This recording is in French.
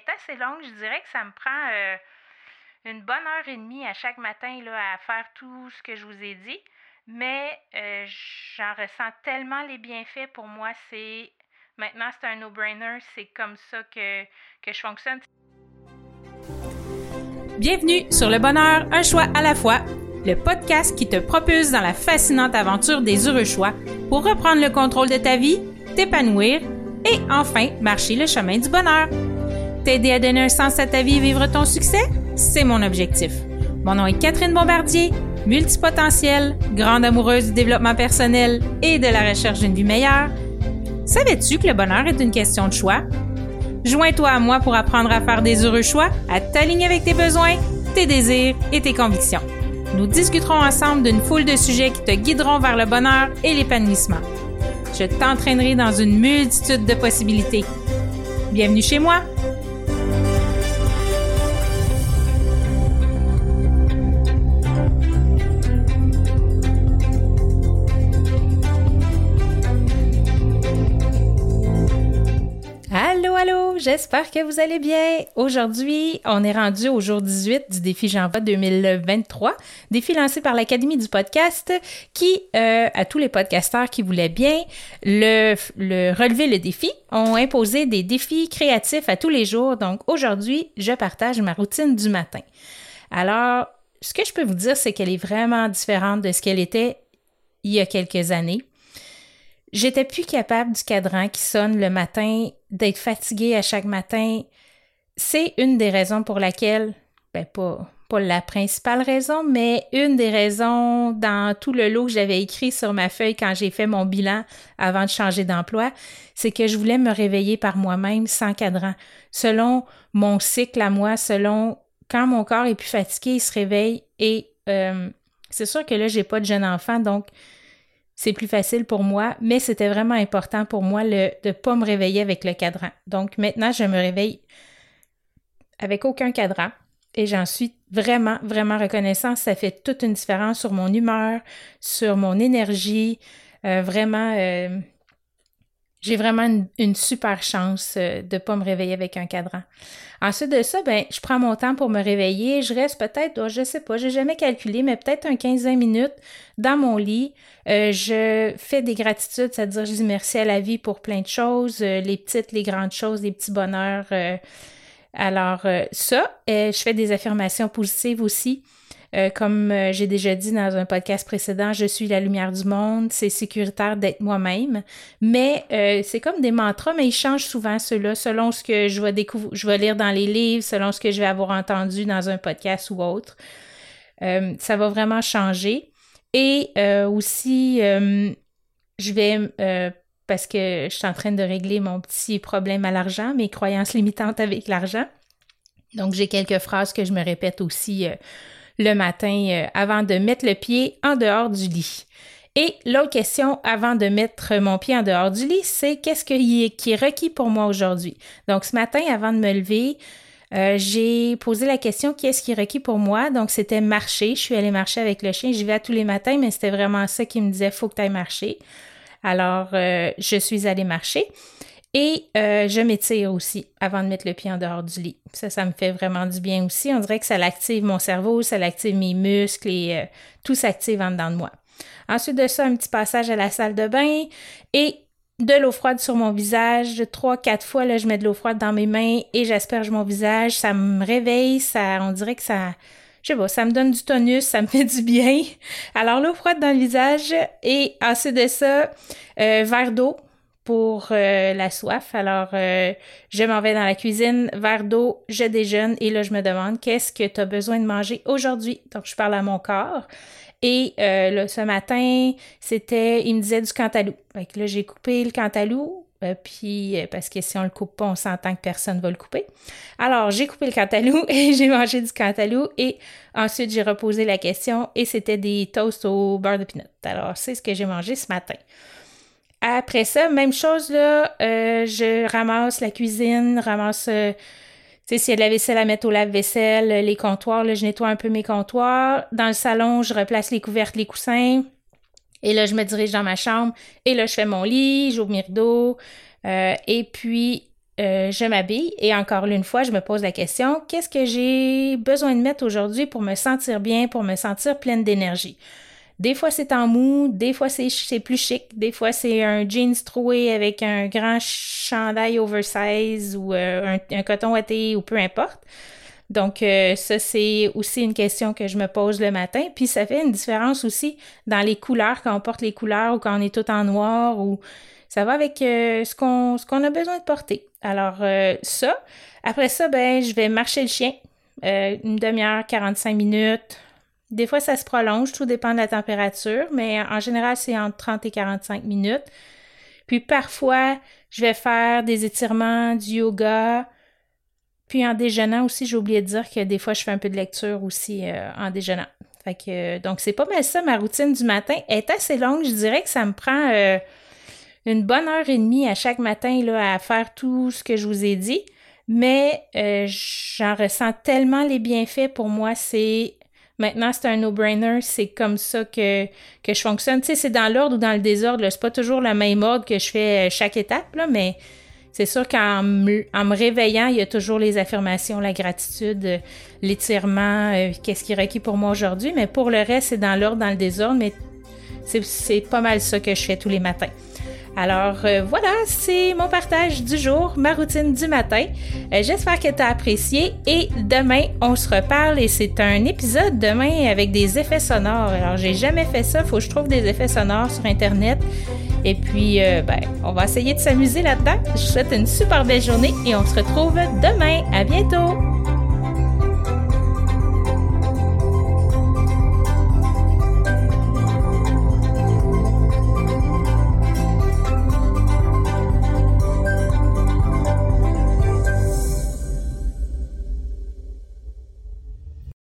est assez longue. Je dirais que ça me prend euh, une bonne heure et demie à chaque matin là, à faire tout ce que je vous ai dit. Mais euh, j'en ressens tellement les bienfaits pour moi. C'est maintenant c'est un no-brainer. C'est comme ça que, que je fonctionne. Bienvenue sur Le Bonheur, un choix à la fois, le podcast qui te propulse dans la fascinante aventure des heureux choix pour reprendre le contrôle de ta vie, t'épanouir et enfin marcher le chemin du bonheur. T'aider à donner un sens à ta vie et vivre ton succès, c'est mon objectif. Mon nom est Catherine Bombardier, multipotentielle, grande amoureuse du développement personnel et de la recherche d'une vie meilleure. Savais-tu que le bonheur est une question de choix? Joins-toi à moi pour apprendre à faire des heureux choix, à t'aligner avec tes besoins, tes désirs et tes convictions. Nous discuterons ensemble d'une foule de sujets qui te guideront vers le bonheur et l'épanouissement. Je t'entraînerai dans une multitude de possibilités. Bienvenue chez moi! J'espère que vous allez bien. Aujourd'hui, on est rendu au jour 18 du défi J'envoie 2023, défi lancé par l'Académie du podcast qui, euh, à tous les podcasteurs qui voulaient bien le, le relever le défi, ont imposé des défis créatifs à tous les jours. Donc aujourd'hui, je partage ma routine du matin. Alors, ce que je peux vous dire, c'est qu'elle est vraiment différente de ce qu'elle était il y a quelques années. J'étais plus capable du cadran qui sonne le matin, d'être fatiguée à chaque matin. C'est une des raisons pour laquelle, ben pas, pas la principale raison, mais une des raisons dans tout le lot que j'avais écrit sur ma feuille quand j'ai fait mon bilan avant de changer d'emploi, c'est que je voulais me réveiller par moi-même sans cadran, selon mon cycle à moi, selon quand mon corps est plus fatigué, il se réveille et euh, c'est sûr que là, j'ai pas de jeune enfant, donc c'est plus facile pour moi, mais c'était vraiment important pour moi de ne pas me réveiller avec le cadran. Donc maintenant, je me réveille avec aucun cadran et j'en suis vraiment, vraiment reconnaissante. Ça fait toute une différence sur mon humeur, sur mon énergie. Euh, vraiment, euh, j'ai vraiment une, super chance euh, de ne pas me réveiller avec un cadran. Ensuite de ça, ben, je prends mon temps pour me réveiller. Je reste peut-être, oh, je sais pas, j'ai jamais calculé, mais peut-être un 15-20 minutes dans mon lit. Euh, je fais des gratitudes, c'est-à-dire je dis merci à la vie pour plein de choses, euh, les petites, les grandes choses, les petits bonheurs. alors, ça, je fais des affirmations positives aussi. Euh, comme euh, j'ai déjà dit dans un podcast précédent, je suis la lumière du monde, c'est sécuritaire d'être moi-même. Mais euh, c'est comme des mantras, mais ils changent souvent ceux-là selon ce que je vais découvrir, je vais lire dans les livres, selon ce que je vais avoir entendu dans un podcast ou autre. ça va vraiment changer. Et aussi, je vais parce que je suis en train de régler mon petit problème à l'argent, mes croyances limitantes avec l'argent. Donc, j'ai quelques phrases que je me répète aussi le matin euh, avant de mettre le pied en dehors du lit. Et l'autre question avant de mettre mon pied en dehors du lit, c'est qu'est-ce qui est, qui est requis pour moi aujourd'hui? Donc ce matin, avant de me lever, euh, j'ai posé la question qu'est-ce qui est requis pour moi? Donc, c'était marcher. Je suis allée marcher avec le chien. J'y vais tous les matins, mais c'était vraiment ça qui me disait faut que tu ailles marcher. Alors, euh, je suis allée marcher. Et euh, je m'étire aussi avant de mettre le pied en dehors du lit. Ça, ça me fait vraiment du bien aussi. On dirait que ça l'active mon cerveau, ça l'active mes muscles et euh, tout s'active en dedans de moi. Ensuite de ça, un petit passage à la salle de bain et de l'eau froide sur mon visage. Trois, quatre fois, là, je mets de l'eau froide dans mes mains et j'asperge mon visage. Ça me réveille, ça, on dirait que ça, je sais pas, ça me donne du tonus, ça me fait du bien. Alors, l'eau froide dans le visage et ensuite de ça, euh, verre d'eau pour euh, la soif. Alors, euh, je m'en vais dans la cuisine, verre d'eau, je déjeune et là, je me demande qu'est-ce que tu as besoin de manger aujourd'hui? Donc, je parle à mon corps. Et euh, là, ce matin, c'était, il me disait du cantalou. Fait là, j'ai coupé le cantalou. puis, parce que si on le coupe pas, on s'entend que personne ne va le couper. Alors, j'ai coupé le cantalou et j'ai mangé du cantalou. Et ensuite, j'ai reposé la question et c'était des toasts au beurre de pinot. Alors, c'est ce que j'ai mangé ce matin. Après ça, même chose là, euh, je ramasse la cuisine, ramasse, euh, tu sais, s'il y a de la vaisselle à mettre au lave-vaisselle, les comptoirs, là, je nettoie un peu mes comptoirs. Dans le salon, je replace les couvertes, les coussins. Et là, je me dirige dans ma chambre. Et là, je fais mon lit, j'ouvre mes rideaux. Euh, et puis, euh, je m'habille et encore une fois, je me pose la question, qu'est-ce que j'ai besoin de mettre aujourd'hui pour me sentir bien, pour me sentir pleine d'énergie? Des fois, c'est en mou, des fois, c'est plus chic, des fois, c'est un jeans troué avec un grand chandail oversize ou euh, un, coton ouaté ou peu importe. Donc, euh, ça, c'est aussi une question que je me pose le matin. Puis, ça fait une différence aussi dans les couleurs, quand on porte les couleurs ou quand on est tout en noir ou ça va avec euh, ce qu'on a besoin de porter. Alors, ça. Après ça, ben, je vais marcher le chien. une demi-heure, 45 minutes. Des fois, ça se prolonge, tout dépend de la température, mais en général, c'est entre 30 et 45 minutes. Puis parfois, je vais faire des étirements, du yoga, puis en déjeunant aussi, j'ai oublié de dire que des fois, je fais un peu de lecture aussi euh, en déjeunant. Fait que, donc, c'est pas mal ça, ma routine du matin. est assez longue. Je dirais que ça me prend euh, une bonne heure et demie à chaque matin là, à faire tout ce que je vous ai dit. Mais euh, j'en ressens tellement les bienfaits pour moi. C'est maintenant, c'est un no-brainer. C'est comme ça que, que je fonctionne. Tu sais, c'est dans l'ordre ou dans le désordre. C'est pas toujours le même ordre que je fais chaque étape, mais c'est sûr qu'en me, en me réveillant, il y a toujours les affirmations, la gratitude, euh, l'étirement, euh, qu'est-ce qui est requis pour moi aujourd'hui. Mais pour le reste, c'est dans l'ordre, dans le désordre, mais c'est pas mal ça que je fais tous les matins. Alors euh, voilà, c'est mon partage du jour, ma routine du matin. J'espère que tu as apprécié et demain, on se reparle et c'est un épisode demain avec des effets sonores. Alors j'ai jamais fait ça, faut que je trouve des effets sonores sur Internet. Et puis, euh, ben, on va essayer de s'amuser là-dedans. Je vous souhaite une super belle journée et on se retrouve demain. À bientôt!